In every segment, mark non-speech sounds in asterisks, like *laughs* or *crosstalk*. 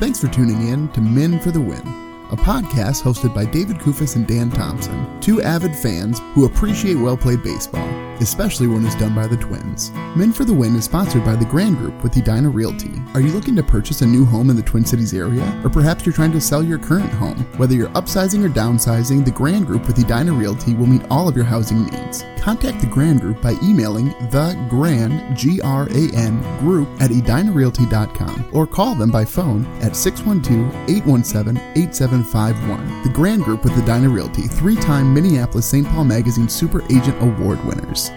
Thanks for tuning in to Men for the Win, a podcast hosted by David Kufis and Dan Thompson, two avid fans who appreciate well played baseball, especially when it's done by the Twins. Men for the Win is sponsored by the Gran Group with Edina Realty. Are you looking to purchase a new home in the Twin Cities area? Or perhaps you're trying to sell your current home? Whether you're upsizing or downsizing, the Gran Group with Edina Realty will meet all of your housing needs. Contact the Gran Group by emailing the Gran G R A N Group at edinarealty.com or call them by phone at 612-817-8751. The Grand Group with the Edina Realty, three-time Minneapolis St. Paul Magazine Super Agent Award winners.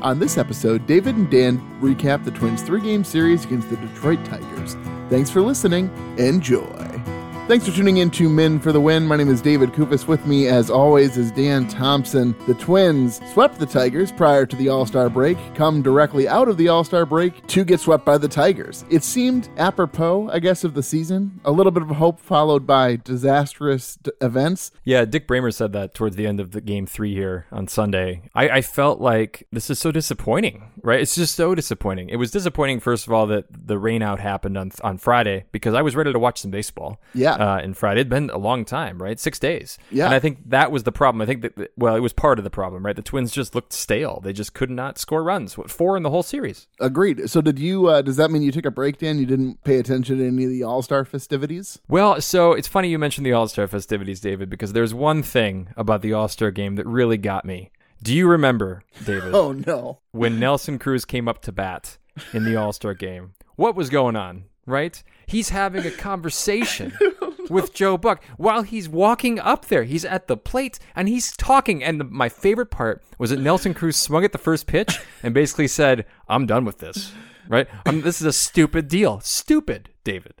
On this episode, David and Dan recap the Twins' three-game series against the Detroit Tigers. Thanks for listening. Enjoy. Thanks for tuning in to Men for the Win. My name is David Kufis. With me, as always, is Dan Thompson. The Twins swept the Tigers prior to the All Star break, come directly out of the All Star break to get swept by the Tigers. It seemed apropos, I guess, of the season. A little bit of hope followed by disastrous d- events. Yeah, Dick Bremer said that towards the end of the game three here on Sunday. I, I felt like this is so disappointing, right? It's just so disappointing. It was disappointing, first of all, that the rainout happened on on Friday because I was ready to watch some baseball. Yeah. Uh, in Friday, it'd been a long time, right? Six days. Yeah. And I think that was the problem. I think that well, it was part of the problem, right? The Twins just looked stale. They just could not score runs. What four in the whole series? Agreed. So, did you? Uh, does that mean you took a break, Dan? You didn't pay attention to any of the All Star festivities? Well, so it's funny you mentioned the All Star festivities, David, because there's one thing about the All Star game that really got me. Do you remember, David? *laughs* Oh no! when Nelson Cruz came up to bat in the All Star game. What was going on, right? He's having a conversation *laughs* with Joe Buck while he's walking up there. He's at the plate and he's talking. And the, my favorite part was that Nelson Cruz swung at the first pitch and basically said, I'm done with this, right? Um, this is a stupid deal. Stupid, David.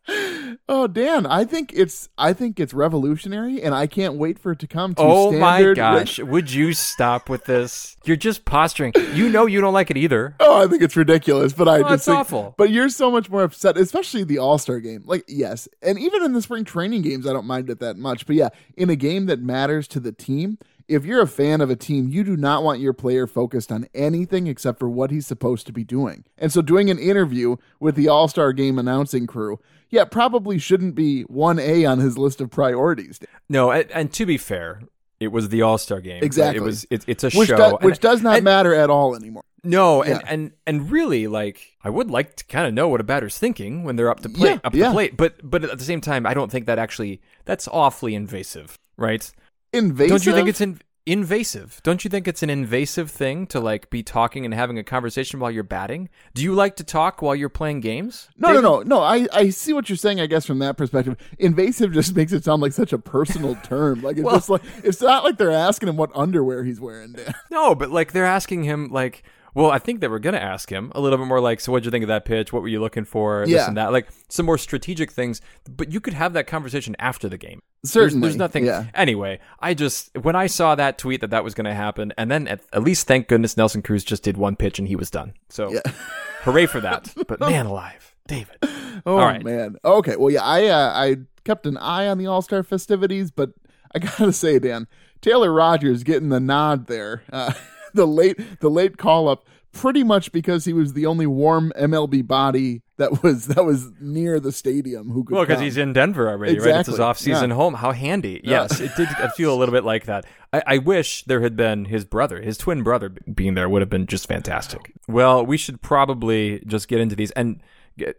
Oh, Dan, I think it's I think it's revolutionary, and I can't wait for it to come. To Oh my gosh. Would you stop with this? You're just posturing. You know you don't like it either. *laughs* Oh, I think it's ridiculous, but I Oh, just it's think, awful. But you're so much more upset, especially the All Star game. Like, yes, and even in the spring training games, I don't mind it that much. But yeah, in a game that matters to the team, if you're a fan of a team, you do not want your player focused on anything except for what he's supposed to be doing. And so, doing an interview with the All Star game announcing crew, yeah, probably shouldn't be one A on his list of priorities. No, and, and to be fair, it was the All Star game. Exactly. It was. It, it's a Which, show, do- and- which does not and- matter at all anymore. No, and, Yeah. and and really, like, I would like to kind of know what a batter's thinking when they're up to plate, Yeah, up yeah. to plate. But but at the same time, I don't think that actually that's awfully invasive, right? Invasive. Don't you think it's in, invasive? Don't you think it's an invasive thing to like be talking and having a conversation while you're batting? Do you like to talk while you're playing games? No, David? no, no, no. I, I see what you're saying. I guess from that perspective, invasive just *laughs* makes it sound like such a personal *laughs* term. Like it's Well- just like it's not like they're asking him what underwear he's wearing. Dan. No, but like they're asking him like well, I think they were gonna ask him a little bit more like, so what'd you think of that pitch? What were you looking for? This and that. Like some more strategic things. But you could have that conversation after the game. There's, Certainly, there's nothing. yeah. Anyway, I just when I saw that tweet that that was going to happen, and then at, at least thank goodness Nelson Cruz just did one pitch and he was done. So, Yeah. *laughs* hooray for that! But *laughs* man alive, David. *laughs* Oh All right. man. Okay. Well, yeah. I uh, I kept an eye on the All Star festivities, but I gotta say, Dan Taylor Rogers getting the nod there. Uh, *laughs* the late the late call up, pretty much because he was the only warm MLB body that was that was near the stadium who could. Well, because he's in Denver already, right? It's his off-season Yeah. home. How handy! Yes, it did *laughs* feel a little bit like that. I, I wish there had been his brother, his twin brother, being there would have been just fantastic. Well, we should probably just get into these and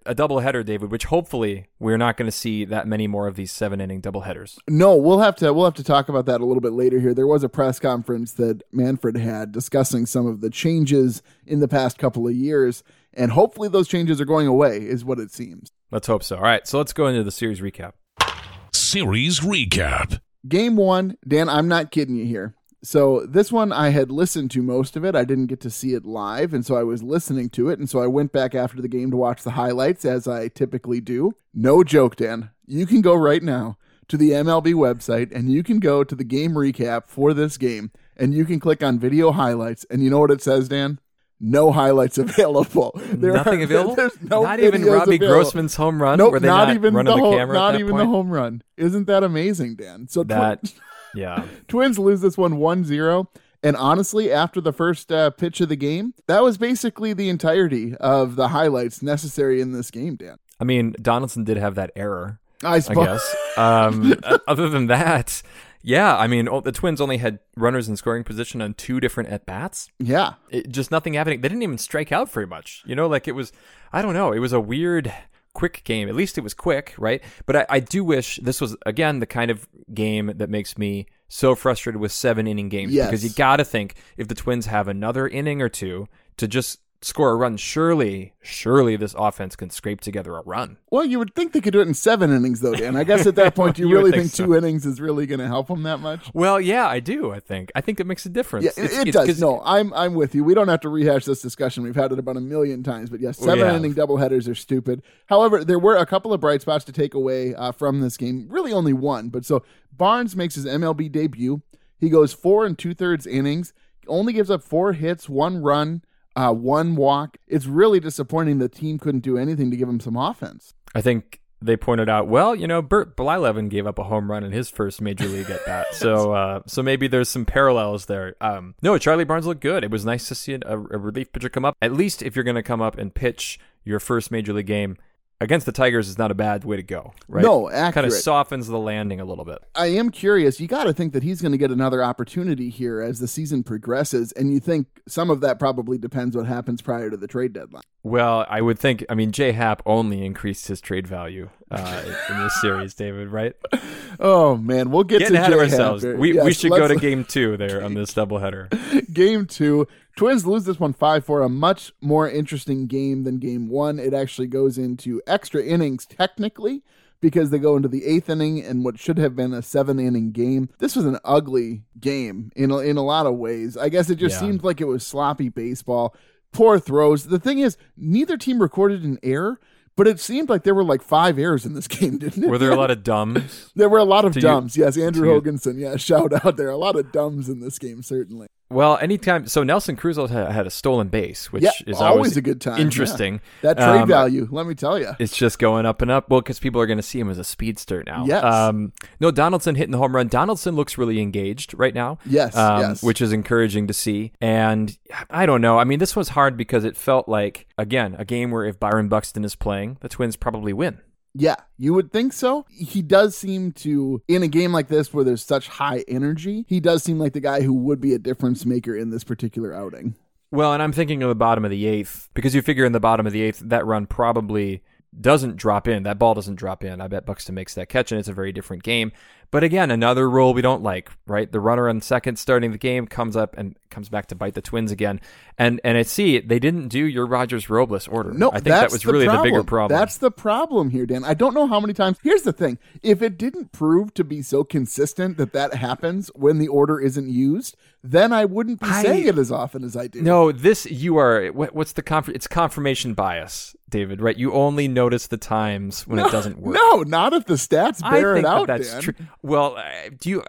a doubleheader, David. Which hopefully we're not going to see that many more of these seven-inning doubleheaders. No, we'll have to we'll have to talk about that a little bit later here. There was a press conference that Manfred had discussing some of the changes in the past couple of years, and hopefully those changes are going away, is what it seems. Let's hope so. All right, so let's go into the series recap. Series recap. Game one, Dan, I'm not kidding you here. So this one I had listened to most of it. I didn't get to see it live, and so I was listening to it, and so I went back after the game to watch the highlights as I typically do. No joke, Dan. You can go right now to the MLB website and you can go to the game recap for this game and you can click on video highlights and you know what it says, Dan? No highlights *laughs* available. There Nothing are- *laughs* available. There's no not even Robbie available. Grossman's home run. Nope, not, not, even the, camera. not even point? the home run. Isn't that amazing, Dan? So tw- That, yeah. *laughs* Twins lose this one 1-0 and honestly after the first uh, pitch of the game, that was basically the entirety of the highlights necessary in this game, Dan. I mean, Donaldson did have that error I I suppose. guess. Um, *laughs* other than that, yeah, I mean, the Twins only had runners in scoring position on two different at bats. Yeah. It, just nothing happening. They didn't even strike out very much. You know, like it was, I don't know, it was a weird, quick game. At least it was quick, right? But I, I do wish this was, again, the kind of game that makes me so frustrated with seven inning games. Yes. Because you got to think if the Twins have another inning or two to just score a run, surely, surely this offense can scrape together a run. Well, you would think they could do it in seven innings, though, Dan. I guess at that *laughs* point, you, You really think think, so. two innings is really going to help them that much? Well, yeah, I do. I think. I think it makes a difference. Yeah, it, It's- it it's does. No, I'm I'm with you. We don't have to rehash this discussion. We've had it about a million times. But yes, seven have. inning doubleheaders are stupid. However, there were a couple of bright spots to take away uh, from this game. Really, only one. But so Barnes makes his MLB debut. He goes four and two thirds innings. Only gives up four hits, one run, uh, one walk. It's really disappointing the team couldn't do anything to give him some offense. I think they pointed out, well, you know, Bert Blyleven gave up a home run in his first major league at bat, *laughs* so uh, so maybe there's some parallels there. Um, no, Charlie Barnes looked good. It was nice to see a, a relief pitcher come up. At least if you're going to come up and pitch your first major league game against the Tigers, is not a bad way to go, right? No, kind of softens the landing a little bit. I am curious. You got to think that he's going to get another opportunity here as the season progresses, and you think some of that probably depends what happens prior to the trade deadline. Well, I would think. I mean, J Happ only increased his trade value uh, in this series, David. Right? *laughs* Oh man, we'll get Getting to ahead of ourselves. here. We we should go to game two there on this doubleheader. *laughs* game two. Twins lose this one five four. A much more interesting game than game one. It actually goes into extra innings technically because they go into the eighth inning and what should have been a seven inning game. This was an ugly game in a, in a lot of ways. I guess it just Yeah. seemed like it was sloppy baseball. Poor throws. The thing is, neither team recorded an error. But it seemed like there were like five errors in this *laughs* game, didn't it? Were there a lot of *laughs* dumbs? There were a lot of To you- dumbs. yes, Andrew Hoganson. Yeah, *laughs* shout out there. A lot of dumbs in this game, certainly. Well, anytime. So Nelson Cruz had, had a stolen base, which yeah, is always, always a good time. interesting. Yeah. That trade Um, value, let me tell you. It's just going up and up. Well, because people are going to see him as a speedster now. Yes. Um, no, Donaldson hitting the home run. Donaldson looks really engaged right now. Yes, Um, yes. Which is encouraging to see. And I don't know. I mean, this was hard because it felt like, again, a game where if Byron Buxton is playing, the Twins probably win. Yeah, you would think so. He does seem to, in a game like this where there's such high energy, he does seem like the guy who would be a difference maker in this particular outing. Well, and I'm thinking of the bottom of the eighth because you figure in the bottom of the eighth that run probably doesn't drop in. That ball doesn't drop in. I bet Buxton makes that catch, and it's a very different game. But again, another rule we don't like, right? The runner on second starting the game comes up and comes back to bite the Twins again. And and I see they didn't do your Rogers Robles order. No, I think that was the really the bigger problem. That's the problem here, Dan. I don't know how many times. Here's the thing: if it didn't prove to be so consistent that that happens when the order isn't used, then I wouldn't be I- saying it as often as I do. no, this you are. What, what's the conf- It's confirmation bias, David. Right? You only notice the times when it doesn't work. no, not if the stats bear it out. that that's Dan. true. Well, do you?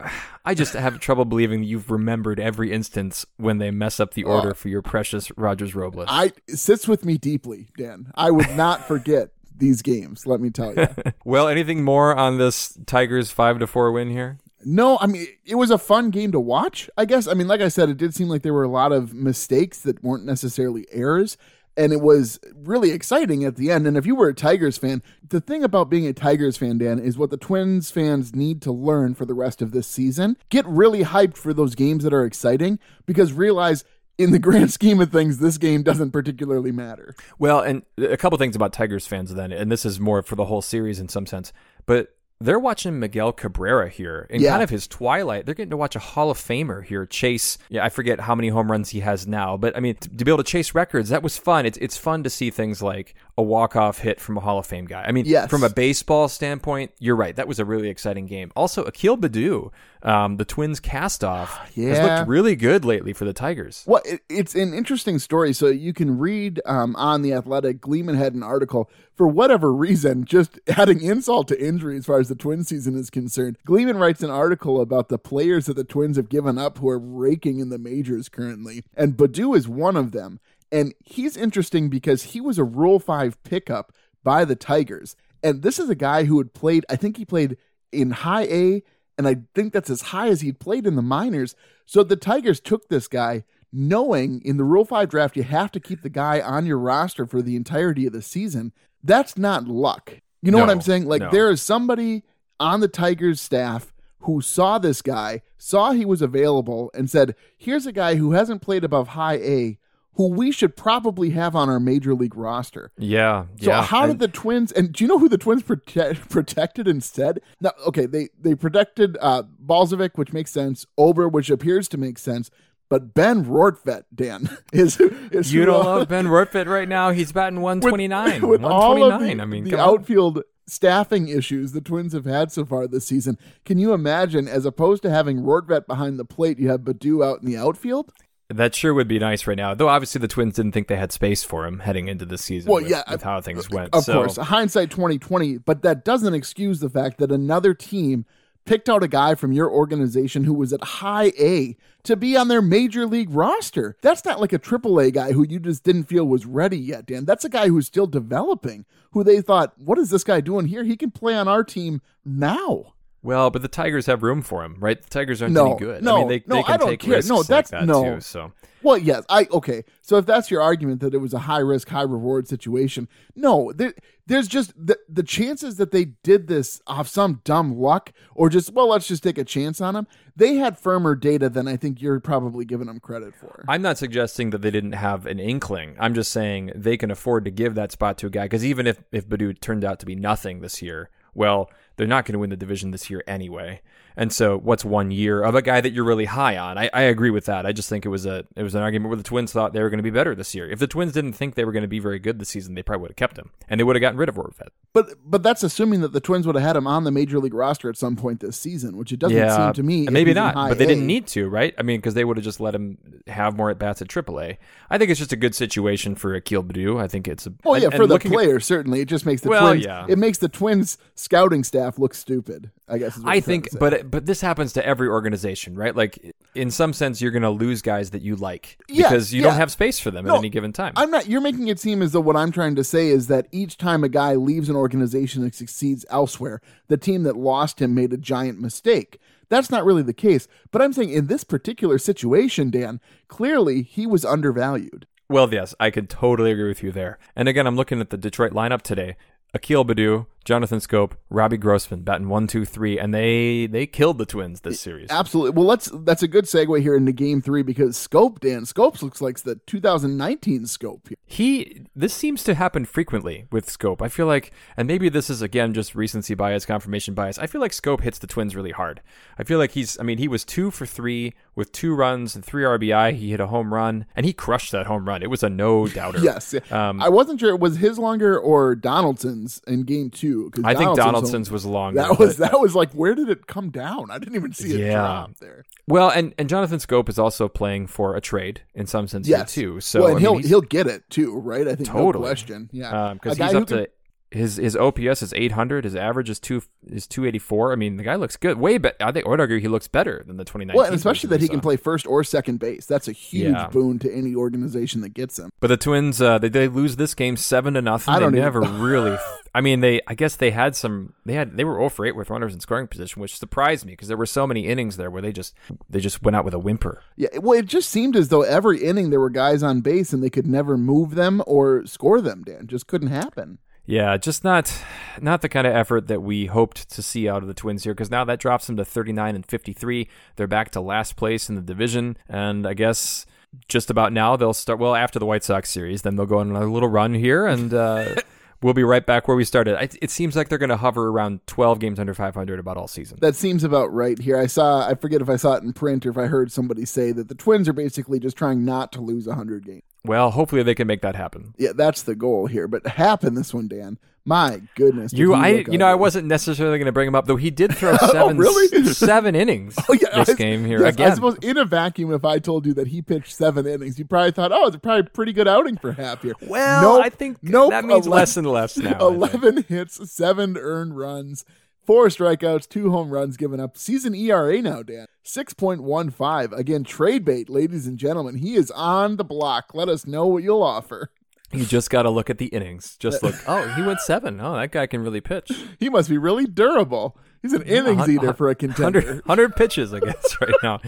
I just have trouble believing that you've remembered every instance when they mess up the order for your precious Rogers Robles. I it sits with me deeply, Dan. I would not *laughs* forget these games. Let me tell you. *laughs* well, anything more on this Tigers five to four win here? No, I mean it was a fun game to watch. I guess. I mean, like I said, it did seem like there were a lot of mistakes that weren't necessarily errors, and it was really exciting at the end. And if you were a Tigers fan, the thing about being a Tigers fan, Dan, is what the Twins fans need to learn for the rest of this season. Get really hyped for those games that are exciting because realize. In the *laughs* grand scheme of things, this game doesn't particularly matter. Well, and a couple things about Tigers fans then, and this is more for the whole series in some sense, but they're watching Miguel Cabrera here in Yeah. kind of his twilight. They're getting to watch a Hall of Famer here chase. Yeah, I forget how many home runs he has now, but I mean, to, to be able to chase records, that was fun. It's it's fun to see things like a walk off hit from a Hall of Fame guy. I mean, Yes. from a baseball standpoint, you're right. That was a really exciting game. Also, Akil Baddoo, um, the Twins cast off, *sighs* has looked really good lately for the Tigers. Well, it, it's an interesting story. So you can read um, on the Athletic. Gleeman had an article for whatever reason, just *laughs* adding insult to injury as far as the Twins season is concerned. Gleeman writes an article about the players that the Twins have given up who are raking in the majors currently, and Baddoo is one of them. And he's interesting because he was a Rule Five pickup by the Tigers, and this is a guy who had played. I think he played in High A and I think that's as high as he'd played in the minors. So the Tigers took this guy knowing in the Rule 5 draft you have to keep the guy on your roster for the entirety of the season. That's not luck. You know what I'm saying? Like no. there is somebody on the Tigers staff who saw this guy, saw he was available, and said, "Here's a guy who hasn't played above high A, who we should probably have on our major league roster." Yeah, So yeah. how did and- the Twins? And do you know who the Twins prote- protected instead? Now, okay, they they protected uh, Balazovic, which makes sense. Ober, which appears to make sense. But Ben Rortvedt, Dan, *laughs* is is you don't love Ben Rortvedt right now? He's batting 129. *laughs* with, with all of 129. the, I mean, the come on. outfield staffing issues the Twins have had so far this season. Can you imagine, as opposed to having Rortvedt behind the plate, you have Baddoo out in the outfield? That sure would be nice right now. Though obviously the Twins didn't think they had space for him heading into the season. Well, with, yeah, with how things went. Of so, course, hindsight twenty twenty, but that doesn't excuse the fact that another team picked out a guy from your organization who was at high A to be on their major league roster. That's not like a triple A guy who you just didn't feel was ready yet, Dan. That's a guy who's still developing, who they thought, what is this guy doing here? He can play on our team now. Well, but the Tigers have room for him, right? The Tigers aren't No, any good. no, I mean, they, no, they can I don't take care. risks No, like that's- that no. too. So Well, yes, I okay. So if that's your argument that it was a high risk, high reward situation, no, there, there's just the the chances that they did this off some dumb luck or just well, let's just take a chance on them. They had firmer data than I think you're probably giving them credit for. I'm not suggesting that they didn't have an inkling. I'm just saying they can afford to give that spot to a guy because even if if Baddoo turned out to be nothing this year, well, they're not going to win the division this year anyway. And so, what's one year of a guy that you're really high on? I, I agree with that. I just think it was a it was an argument where the Twins thought they were going to be better this year. If the Twins didn't think they were going to be very good this season, they probably would have kept him and they would have gotten rid of Rortvedt. But but that's assuming that the Twins would have had him on the major league roster at some point this season, which it doesn't yeah, seem to me. and maybe not, but they A. didn't need to, right? I mean, because they would have just let him have more at bats at AAA. I think it's just a good situation for Akil Baddoo. I think it's a Well, yeah, and- for and the looking at- player, certainly. It just makes the Well, Twins. yeah. It makes the Twins scouting staff look stupid. I guess. Is what I think, but. say. But this happens to every organization, right? Like in some sense, you're going to lose guys that you like Yeah, because you yeah. don't have space for them No, at any given time. I'm not. You're making it seem as though what I'm trying to say is that each time a guy leaves an organization and succeeds elsewhere, the team that lost him made a giant mistake. That's not really the case. But I'm saying in this particular situation, Dan, clearly he was undervalued. well, yes, I could totally agree with you there. And again, I'm looking at the Detroit lineup today. Akil Baddoo, Jonathan Schoop, Robbie Grossman batting one, two, three, and they they killed the Twins this series. Absolutely. Well, let's. That's a good segue here into Game Three because Schoop, Dan, Schoops looks like the 2019 Schoop. He this seems to happen frequently with Schoop. I feel like and maybe this is again just recency bias, confirmation bias. I feel like Schoop hits the Twins really hard. I feel like he's I mean, he was 2 for 3 with 2 runs and 3 RBI. He hit a home run and he crushed that home run. It was a no doubter. *laughs* Yes. Um, I wasn't sure it was his longer or Donaldson's in Game Two. 'Cause I think Donaldson's was longer. That was that was like where did it come down? I didn't even see it Yeah. drop there. Well, and, and Jonathan Schoop is also playing for a trade in some sense Yes, too. So well, I mean, he'll he'll get it too, right? I think no Totally. question. Yeah, um, because guy he's up to his his OPS is 800. His average is two is 284. I mean, the guy looks good. Way better. I think I would argue he looks better than the 2019. well, and especially that he can play first or second base. That's a huge Yeah. boon to any organization that gets him. But the Twins, uh, they, they lose this game seven to nothing. I don't they even- never *laughs* really. I mean, they. I guess they had some. They had. They were 0 for 8 with runners in scoring position, which surprised me because there were so many innings there where they just they just went out with a whimper. Yeah, well, it just seemed as though every inning there were guys on base and they could never move them or score them. Dan just couldn't happen. Yeah, just not not the kind of effort that we hoped to see out of the Twins here because now that drops them to 39 and 53. They're back to last place in the division and I guess just about now they'll start well after the White Sox series then they'll go on a little run here and uh, *laughs* we'll be right back where we started. I, it seems like they're going to hover around 12 games under 500 about all season. That seems about right here. I saw. I forget if I saw it in print or if I heard somebody say that the Twins are basically just trying not to lose hundred games. Well, hopefully they can make that happen. Yeah, that's the goal here. But happen this one, Dan. My goodness. You, I, you know, I wasn't necessarily going to bring him up, though. He did throw *laughs* oh, seven, really? *laughs* seven innings Oh yeah, this I- game here yes, again. I suppose in a vacuum, if I told you that he pitched seven innings, you probably thought, "Oh, it's probably a pretty good outing for Happ here." Well, Nope, I think nope, that means 11 less and less *laughs* now. Eleven hits, seven earned runs, four strikeouts, two home runs given up. Season ERA now, Dan six point one five. Again, trade bait, ladies and gentlemen. He is on the block. Let us know what you'll offer. You just got to look at the innings. Just look. *laughs* Oh, he went seven. Oh, that guy can really pitch. He must be really durable. He's an innings hun- eater for a contender. 100, 100 pitches, I guess, *laughs* right now.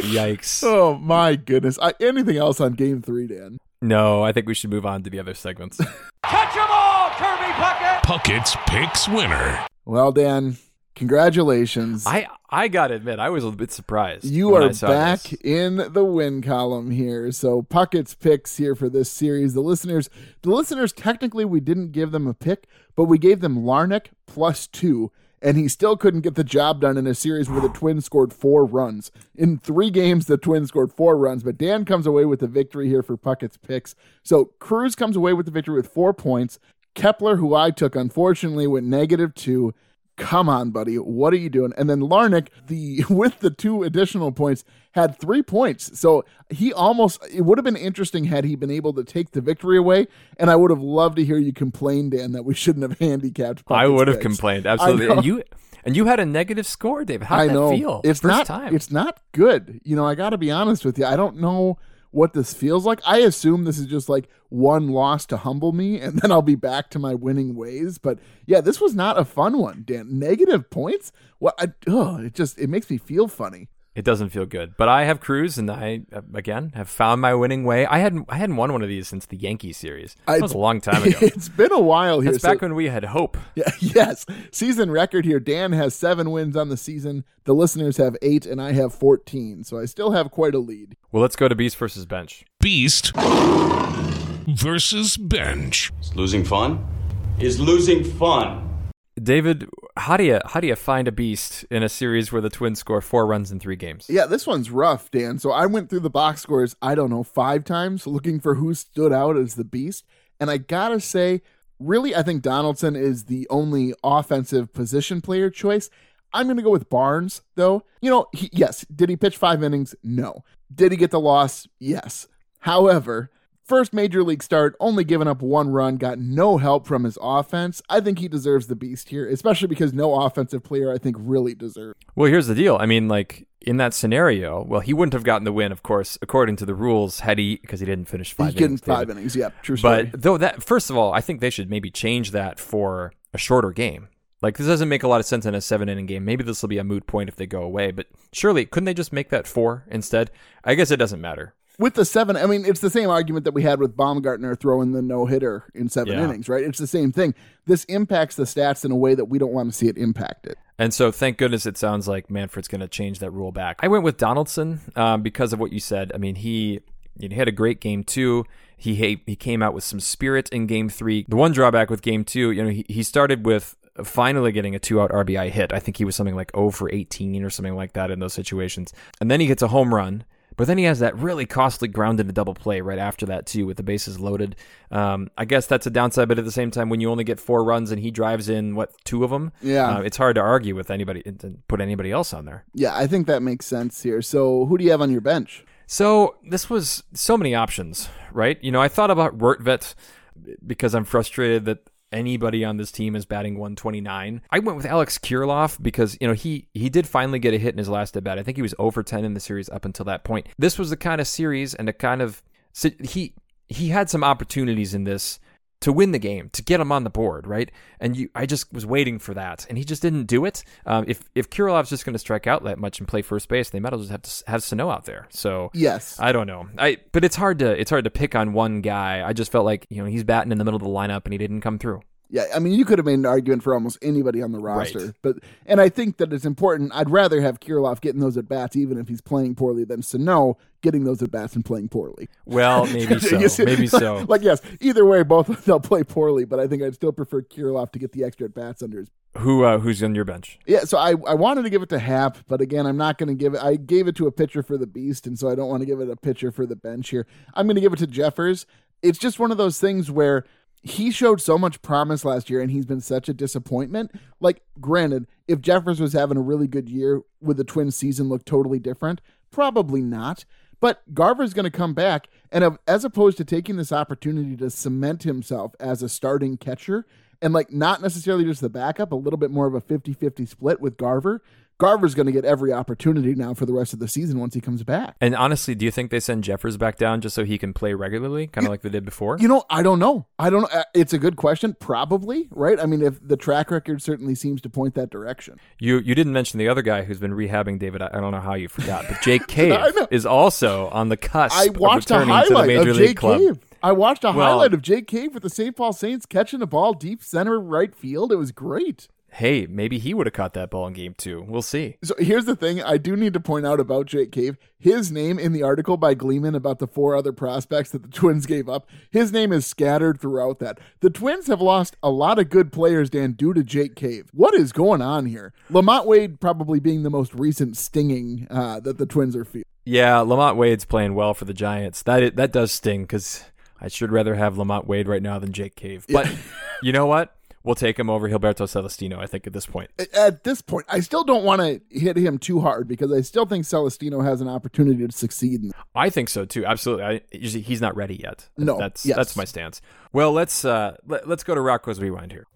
Yikes. *laughs* Oh my goodness! I, anything else on Game Three, Dan? No, I think we should move on to the other segments. Catch them all! Kirby Puckett. Puckett's Picks winner. Well, Dan, congratulations. I I gotta admit, I was a bit surprised. You are back this. in the win column here. So Puckett's picks here for this series. The listeners, the listeners, technically we didn't give them a pick, but we gave them Larnach plus two, and he still couldn't get the job done in a series where the Twins scored four runs. In three games, the Twins scored four runs, but Dan comes away with the victory here for Puckett's picks. So Cruz comes away with the victory with four points. Kepler, who I took, unfortunately went negative two. Come on, buddy. What are you doing? And then Larnach, the *laughs* with the two additional points, had three points. So he almost it would have been interesting had he been able to take the victory away. And I would have loved to hear you complain, Dan, that we shouldn't have *laughs* handicapped. I would have picks. complained absolutely. And you and you had a negative score, David. How I did know. that feel? It's First not. time. It's not good. You know, I got to be honest with you. I don't know what this feels like. I assume this is just like one loss to humble me, and then I'll be back to my winning ways. But yeah, this was not a fun one, Dan. Negative points. What? I, ugh, it just it makes me feel funny. It doesn't feel good, but I have Cruz, and I again have found my winning way. I hadn't I hadn't won one of these since the Yankee series. That was a long time *laughs* ago. it's been a while here. That's so- back when we had hope. *laughs* Yeah, yes. Season record here. Dan has seven wins on the season. The listeners have eight, and I have 14. So I still have quite a lead. Well, let's go to Beast versus Bench. Beast versus Bench. Is losing fun? Is losing fun? David, how do you how do you find a beast in a series where the Twins score four runs in three games? Yeah, this one's rough, Dan. So I went through the box scores, I don't know, five times looking for who stood out as the beast. And I gotta say, really, I think Donaldson is the only offensive position player choice. I'm going to go with Barnes, though. You know, he, yes, did he pitch five innings? No. Did he get the loss? Yes. However, first major league start, only giving up one run, got no help from his offense. I think he deserves the beast here, especially because no offensive player I think really deserves. Well, here's the deal. I mean, like in that scenario, well, he wouldn't have gotten the win, of course, according to the rules, had he because he didn't finish five. He's getting innings, five David. innings. Yeah, true story. But though that, first of all, I think they should maybe change that for a shorter game. Like this doesn't make a lot of sense in a seven inning game. Maybe this will be a moot point if they go away. But surely, couldn't they just make that four instead? I guess it doesn't matter. With the seven, I mean, it's the same argument that we had with Bumgarner throwing the no hitter in seven Yeah. innings, right? It's the same thing. This impacts the stats in a way that we don't want to see it impacted. And so, thank goodness it sounds like Manfred's going to change that rule back. I went with Donaldson um, because of what you said. I mean, he you know, he had a great game two. He ha- he came out with some spirit in game three. The one drawback with game two, you know, he, he started with finally getting a two out RBI hit. I think he was something like 0 for 18 or something like that in those situations. And then he gets a home run. But then he has that really costly ground into double play right after that too, with the bases loaded. Um, I guess that's a downside, but at the same time, when you only get four runs and he drives in what two of them, Yeah. uh, it's hard to argue with anybody to put anybody else on there. Yeah, I think that makes sense here. So, who do you have on your bench? So this was so many options, right? You know, I thought about Rortvedt because I'm frustrated that anybody on this team is batting 129. I went with Alex Kirilloff because you know he he did finally get a hit in his last at bat. I think he was oh over 10 in the series up until that point. This was the kind of series and the kind of he he had some opportunities in this to win the game, to get him on the board, right? And you, I just was waiting for that, and he just didn't do it. Um, if if Kirilloff's just going to strike out that much and play first base, they might as well just have to have Sano out there. So Yes. I don't know. I but it's hard to it's hard to pick on one guy. I just felt like you know he's batting in the middle of the lineup and he didn't come through. Yeah, I mean, you could have made an argument for almost anybody on the roster, Right. but and I think that it's important. I'd rather have Kirilloff getting those at bats, even if he's playing poorly, than Sano getting those at bats and playing poorly. Well, *laughs* maybe so. See- maybe so. Like, yes, either way, both they'll play poorly, but I think I'd still prefer Kirilloff to get the extra at bats under his. Who uh, who's on your bench? Yeah, so I, I wanted to give it to Happ, but again, I'm not going to give it. I gave it to a pitcher for the Beast, and so I don't want to give it a pitcher for the bench here. I'm going to give it to Jeffers. It's just one of those things where he showed so much promise last year, and he's been such a disappointment. Like, granted, if Jeffers was having a really good year, would the Twins season look totally different? Probably not. But Garver's going to come back, and as opposed to taking this opportunity to cement himself as a starting catcher, and like not necessarily just the backup, a little bit more of a 50 50 split with Garver, Garver's going to get every opportunity now for the rest of the season once he comes back. And honestly, do you think they send Jeffers back down just so he can play regularly, kind of like they did before? You know, I don't know. I don't know. Uh, It's a good question. Probably, right? I mean, if the track record certainly seems to point that direction. You you didn't mention the other guy who's been rehabbing David. I, I don't know how you forgot, but Jake *laughs* Cave is also on the cusp I of watched a returning to the highlight major of league Jake club. Cave. I watched a Well- highlight of Jake Cave with the St. Paul Saints catching a ball deep center right field. It was great. Hey, maybe he would have caught that ball in game two. We'll see. So here's the thing I do need to point out about Jake Cave. His name in the article by Gleeman about the four other prospects that the *laughs* Twins gave up, his name is scattered throughout that. The Twins have lost a lot of good players, Dan, due to Jake Cave. What is going on here? LaMonte Wade probably being the most recent stinging uh, that the Twins are feeling. Yeah, LaMonte Wade's playing well for the Giants. That that does sting because I should rather have LaMonte Wade right now than Jake Cave. But you know what? We'll take him over Gilberto Celestino. I think at this point. At this point, I still don't want to hit him too hard because I still think Celestino has an opportunity to succeed. In I think so too. Absolutely. I, he's- he's not ready yet. No, that's yes. that's my stance. Well, let's uh, let, let's go to Rocco's rewind here.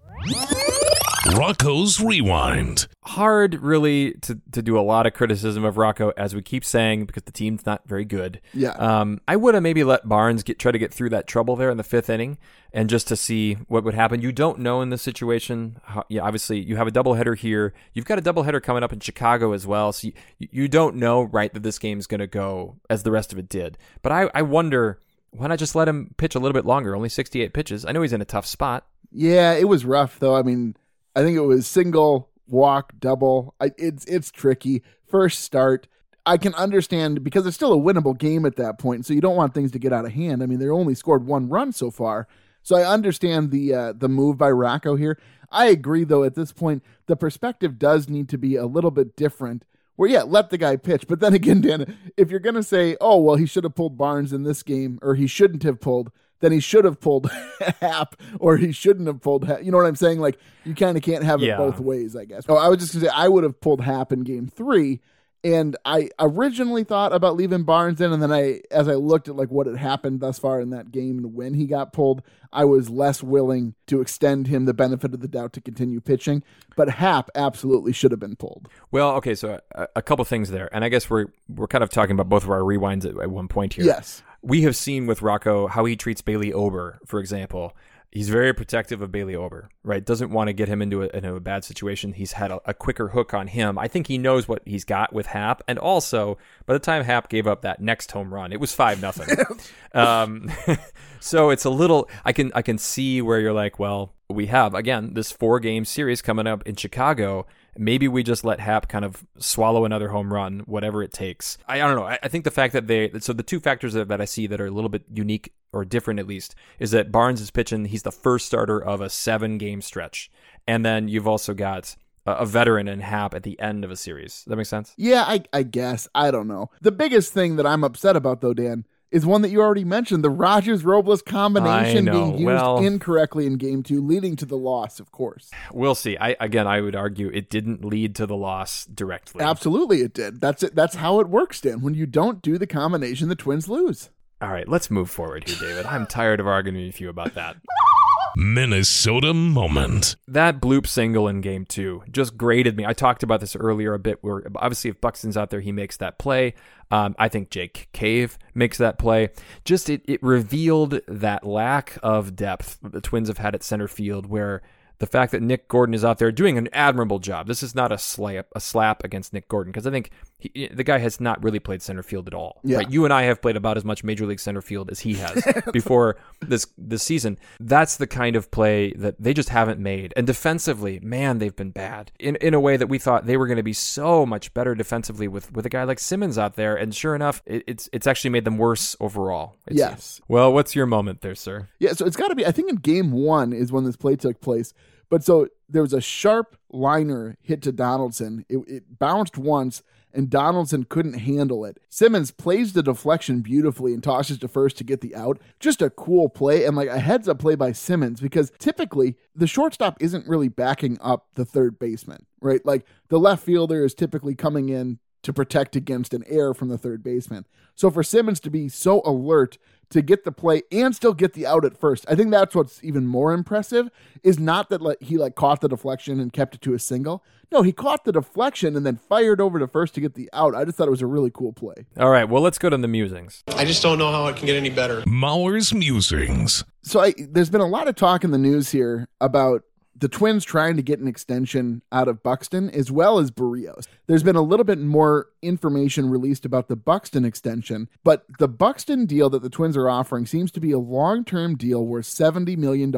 Rocco's Rewind. Hard, really, to to do a lot of criticism of Rocco, as we keep saying, because the team's not very good. Yeah. Um, I would have maybe let Barnes get try to get through that trouble there in the fifth inning, and just to see what would happen. You don't know in this situation. How, yeah, obviously you have a doubleheader here. You've got a doubleheader coming up in Chicago as well. So you, you don't know right that this game's going to go as the rest of it did. But I, I wonder why not just let him pitch a little bit longer? Only 68 pitches. I know he's in a tough spot. Yeah, it was rough though. I mean, I think it was single, walk, double. I, it's it's tricky. First start. I can understand because it's still a winnable game at that point, so you don't want things to get out of hand. I mean, they only scored one run so far, so I understand the uh, the move by Rocco here. I agree though. At this point, the perspective does need to be a little bit different. Where yeah, let the guy pitch, but then again, Dan, if you're gonna say, oh well, he should have pulled Barnes in this game, or he shouldn't have pulled, then he should have pulled *laughs* Happ, or he shouldn't have pulled Happ. You know what I'm saying? Like you kind of can't have it Yeah. both ways, I guess. Oh, I was just gonna say I would have pulled Happ in game three, and I originally thought about leaving Barnes in, and then I, as I looked at like what had happened thus far in that game and when he got pulled, I was less willing to extend him the benefit of the doubt to continue pitching. But Happ absolutely should have been pulled. Well, okay, so a, a couple things there, and I guess we're we're kind of talking about both of our rewinds at, at one point here. Yes. We have seen with Rocco how he treats Bailey Ober, for example. He's very protective of Bailey Ober, right? Doesn't want to get him into a, into a bad situation. He's had a, a quicker hook on him. I think he knows what he's got with Happ, and also by the time Happ gave up that next home run, it was five nothing. *laughs* um, *laughs* so it's a little. I can I can see where you're like, well, we have again this four game series coming up in Chicago. Maybe we just let Happ kind of swallow another home run, whatever it takes. I, I don't know. I, I think the fact that they so the two factors that, that I see that are a little bit unique or different at least is that Barnes is pitching. He's the first starter of a seven game stretch, and then you've also got a, a veteran in Happ at the end of a series. Does that make sense? Yeah, I, I guess. I don't know. The biggest thing that I'm upset about, though, Dan, is one that you already mentioned the Rogers Robles combination being used Well- incorrectly in game two, leading to the loss, of course. We'll see. I again, I would argue it didn't lead to the loss directly. Absolutely, it did. That's it. That's how it works, Dan. When you don't do the combination, the Twins lose. All right, let's move forward here, David. I'm tired of arguing with you about that. *laughs* Minnesota Moment. That bloop single in game two just grated me. I talked about this earlier a bit where obviously if Buxton's out there, he makes that play. Um, I think Jake Cave makes that play. Just it, it revealed that lack of depth the Twins have had at center field where the fact that Nick Gordon is out there doing an admirable job. This is not a slap a slap against Nick Gordon because I think he, the guy has not really played center field at all. Yeah. Right? You and I have played about as much major league center field as he has *laughs* before this this season. That's the kind of play that they just haven't made. And defensively, man, they've been bad in in a way that we thought they were going to be so much better defensively with with a guy like Simmons out there. And sure enough, it, it's it's actually made them worse overall. Yes. seems. Well, what's your moment there, sir? Yeah, so it's got to be. I think in game one is when this play took place. But so there was a sharp liner hit to Donaldson. It, it bounced once, and Donaldson couldn't handle it. Simmons plays the deflection beautifully and tosses to first to get the out. Just a cool play and like a heads up play by Simmons because typically the shortstop isn't really backing up the third baseman, right? Like the left fielder is typically coming in to protect against an error from the third baseman. So for Simmons to be so alert to get the play and still get the out at first, I think that's what's even more impressive is not that like he like caught the deflection and kept it to a single. No, he caught the deflection and then fired over to first to get the out. I just thought it was a really cool play. All right, well, let's go to the musings. I just don't know how it can get any better. Mauer's Musings. So I, there's been a lot of talk in the news here about the Twins trying to get an extension out of Buxton as well as Berrios. There's been a little bit more information released about the Buxton extension, but the Buxton deal that the Twins are offering seems to be a long term deal worth $70 million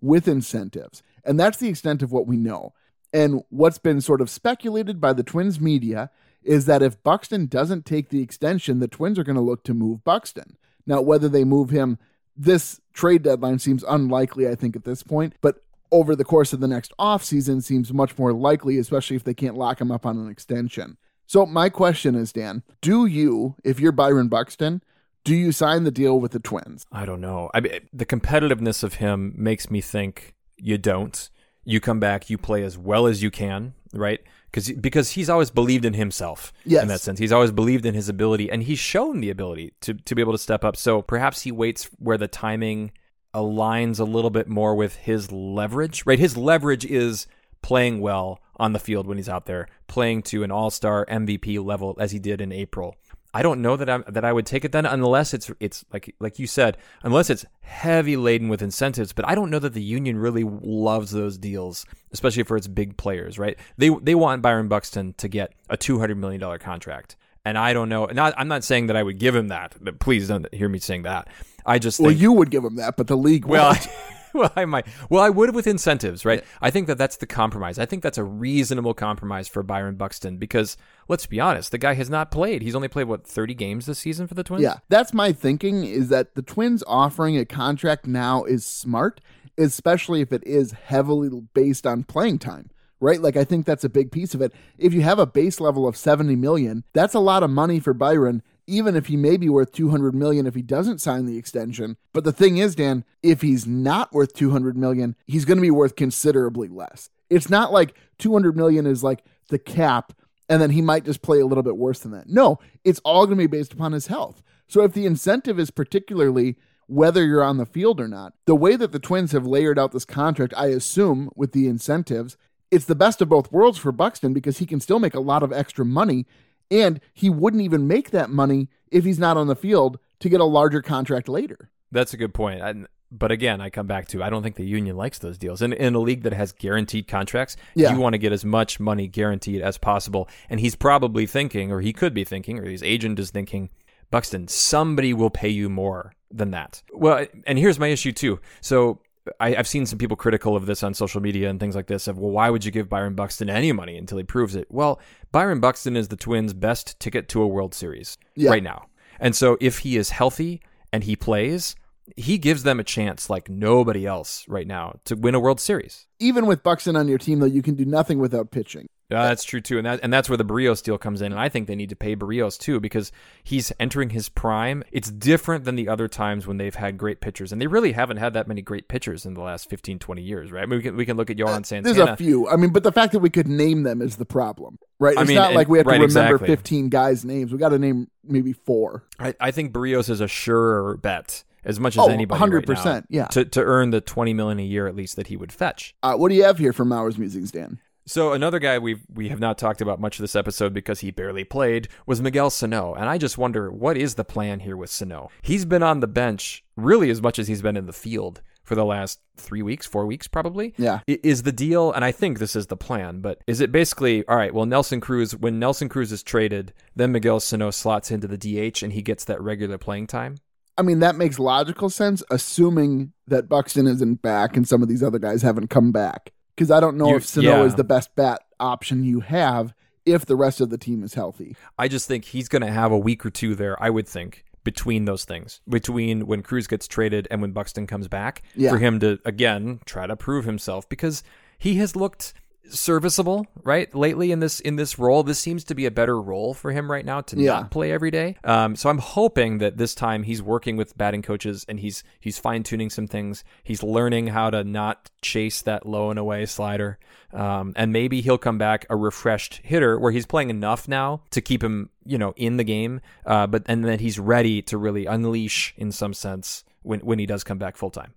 with incentives. And that's the extent of what we know. And what's been sort of speculated by the Twins media is that if Buxton doesn't take the extension, the Twins are going to look to move Buxton. Now, whether they move him this trade deadline seems unlikely, I think, at this point, but over the course of the next offseason seems much more likely, especially if they can't lock him up on an extension. So, my question is, Dan, do you, if you're Byron Buxton, do you sign the deal with the Twins? I don't know. I mean, the competitiveness of him makes me think you don't. You come back, you play as well as you can, right? Because because he's always believed in himself Yes. in that sense. He's always believed in his ability, and he's shown the ability to to be able to step up. So perhaps he waits where the timing aligns a little bit more with his leverage, right? His leverage is playing well on the field when he's out there, playing to an all-star MVP level as he did in April. I don't know that I that I would take it then unless it's it's like like you said unless it's heavy laden with incentives. But I don't know that the union really loves those deals, especially for its big players. Right? They they want Byron Buxton to get a two hundred million dollar contract, and I don't know. Not I'm not saying that I would give him that. But please don't hear me saying that. I just Well, you would give him that, but the league well, won't. *laughs* well, I might. Well, I would with incentives, right? I think that that's the compromise. I think that's a reasonable compromise for Byron Buxton because let's be honest, the guy has not played. He's only played what thirty games this season for the Twins. Yeah, that's my thinking is that the Twins offering a contract now is smart, especially if it is heavily based on playing time. Right? Like I think that's a big piece of it. If you have a base level of 70 million, that's a lot of money for Byron even if he may be worth 200 million if he doesn't sign the extension. But the thing is, Dan, if he's not worth 200 million, he's going to be worth considerably less. It's not like 200 million is like the cap and then he might just play a little bit worse than that. No, it's all going to be based upon his health. So if the incentive is particularly whether you're on the field or not, the way that the Twins have layered out this contract, I assume with the incentives, it's the best of both worlds for Buxton because he can still make a lot of extra money and he wouldn't even make that money if he's not on the field to get a larger contract later. That's a good point. And, but again, I come back to I don't think the union likes those deals. In, in a league that has guaranteed contracts, Yeah. you want to get as much money guaranteed as possible. And he's probably thinking, or he could be thinking, or his agent is thinking, Buxton, somebody will pay you more than that. Well, and here's my issue too. So I, I've seen some people critical of this on social media and things like this of, well, why would you give Byron Buxton any money until he proves it? Well, Byron Buxton is the Twins' best ticket to a World Series Yeah. right now. And so if he is healthy and he plays, he gives them a chance like nobody else right now to win a World Series. Even with Buxton on your team, though, you can do nothing without pitching. Uh, that's true too, and that and that's where the Berrios deal comes in, and I think they need to pay Berrios too because he's entering his prime. It's different than the other times when they've had great pitchers, and they really haven't had that many great pitchers in the last 15, 20 years, right? I mean, we can we can look at Johan Santana. Uh, There's a few. I mean, but the fact that we could name them is the problem, right? I It's mean, not like we have to remember exactly. 15 guys' names. We got to name maybe four. I, I think Berrios is a surer bet as much as Oh, anybody. right 100%, now, yeah. To to earn the twenty million a year at least that he would fetch. Uh, what do you have here from Mauer's Musings, Dan? So another guy we we have not talked about much this episode because he barely played was Miguel Sano, and I just wonder what is the plan here with Sano. He's been on the bench really as much as he's been in the field for the last three weeks, four weeks probably. Yeah. Is the deal, and I think this is the plan, but is it basically all right? Well, Nelson Cruz, when Nelson Cruz is traded, then Miguel Sano slots into the DH and he gets that regular playing time. I mean, that makes logical sense, assuming that Buxton isn't back and some of these other guys haven't come back. Because I don't know You- if Sano yeah. is the best bat option you have if the rest of the team is healthy. I just think he's going to have a week or two there, I would think, between those things, between when Cruz gets traded and when Buxton comes back, Yeah. for him to, again, try to prove himself because he has looked serviceable right lately in this in this role this seems to be a better role for him right now to Yeah. not play every day um so i'm hoping that this time he's working with batting coaches and he's he's fine-tuning some things he's learning how to not chase that low and away slider um and maybe he'll come back a refreshed hitter where he's playing enough now to keep him you know in the game uh but and then he's ready to really unleash in some sense when when he does come back full time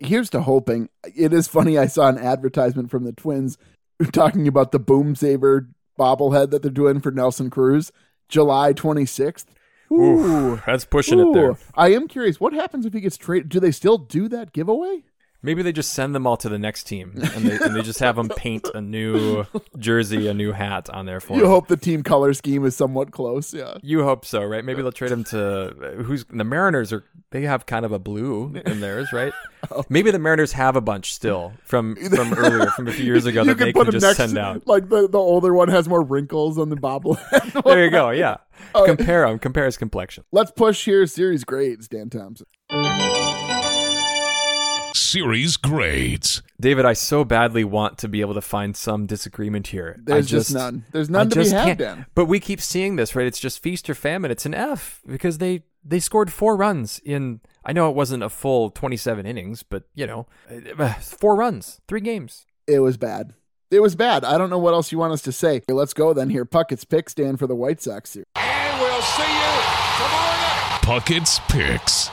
Here's to hoping. It is funny. I saw an advertisement from the Twins *laughs* talking about the Boom Saver bobblehead that they're doing for Nelson Cruz, July 26th. Ooh. that's pushing it there I am curious. What happens if he gets traded? Do they still do that giveaway? Maybe they just send them all to the next team, and they, and they just have them paint a new jersey, a new hat on there for You them. hope the team color scheme is somewhat close. Yeah. You hope so, right? Maybe they'll trade him to who's the Mariners are. They have kind of a blue in theirs, right? *laughs* Oh. Maybe the Mariners have a bunch still from from *laughs* earlier, from a few years ago you that they can just next. send out. Like the the older one has more wrinkles on the bobblehead. *laughs* There you go. Yeah, Oh. compare them. Compare his complexion. Let's push here. Series grades, Dan Thompson. Series grades. David, I so badly want to be able to find some disagreement here. I There's just, none. There's none I to be just had, can't. Dan. But we keep seeing this, right? It's just feast or famine. It's an F because they they scored four runs in. I know it wasn't a full 27 innings, but you know, *sighs* four runs, three games. It was bad. It was bad. I don't know what else you want us to say. Okay, let's go then here. Puckett's pick stand for the White Sox here. And we'll see you tomorrow night. Puckett's picks.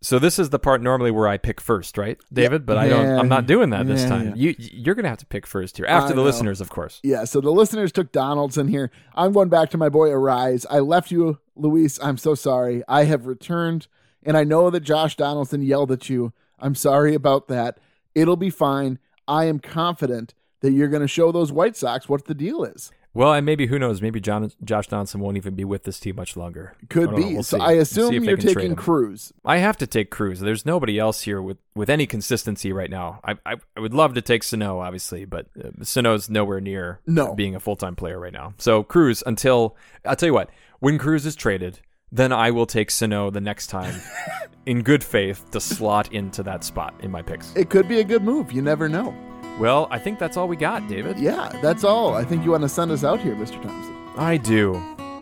So this is the part normally where I pick first, right, David? But I don't. Yeah. I'm not doing that this Yeah, time. You you're gonna have to pick first here after I the know. listeners, of course. Yeah, so the listeners took Donaldson here. I'm going back to my boy Arraez. I left you, Luis. I'm so sorry. I have returned, and I know that Josh Donaldson yelled at you. I'm sorry about that. It'll be fine. I am confident that you're going to show those White Sox what the deal is. Well, and maybe who knows? Maybe John, Josh Donaldson won't even be with this team much longer. Could I be. We'll so. I We'll assume if you're taking. Cruz. I have to take Cruz. There's nobody else here with, with any consistency right now. I, I I would love to take Sano, obviously, but uh, Sano's nowhere near No. being a full time player right now. So Cruz, until I'll tell you what, when Cruz is traded, then I will take Sano the next time, *laughs* in good faith, to slot into that spot in my picks. It could be a good move. You never know. Well, I think that's all we got, David. Yeah, that's all. I think you want to send us out here, Mr. Thompson. I do.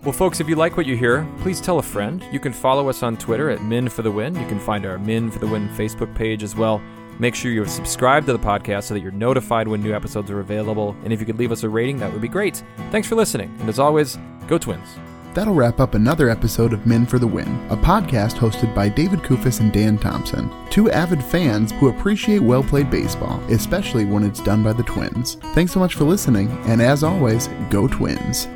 Well, folks, if you like what you hear, please tell a friend. You can follow us on Twitter at Min for the Win. You can find our Min for the Win Facebook page as well. Make sure you're subscribed to the podcast so that you're notified when new episodes are available. And if you could leave us a rating, that would be great. Thanks for listening. And as always, go Twins. That'll wrap up another episode of Men for the Win, a podcast hosted by David Kufis and Dan Thompson, two avid fans who appreciate well played baseball, especially when it's done by the Twins. Thanks so much for listening, and as always, go Twins.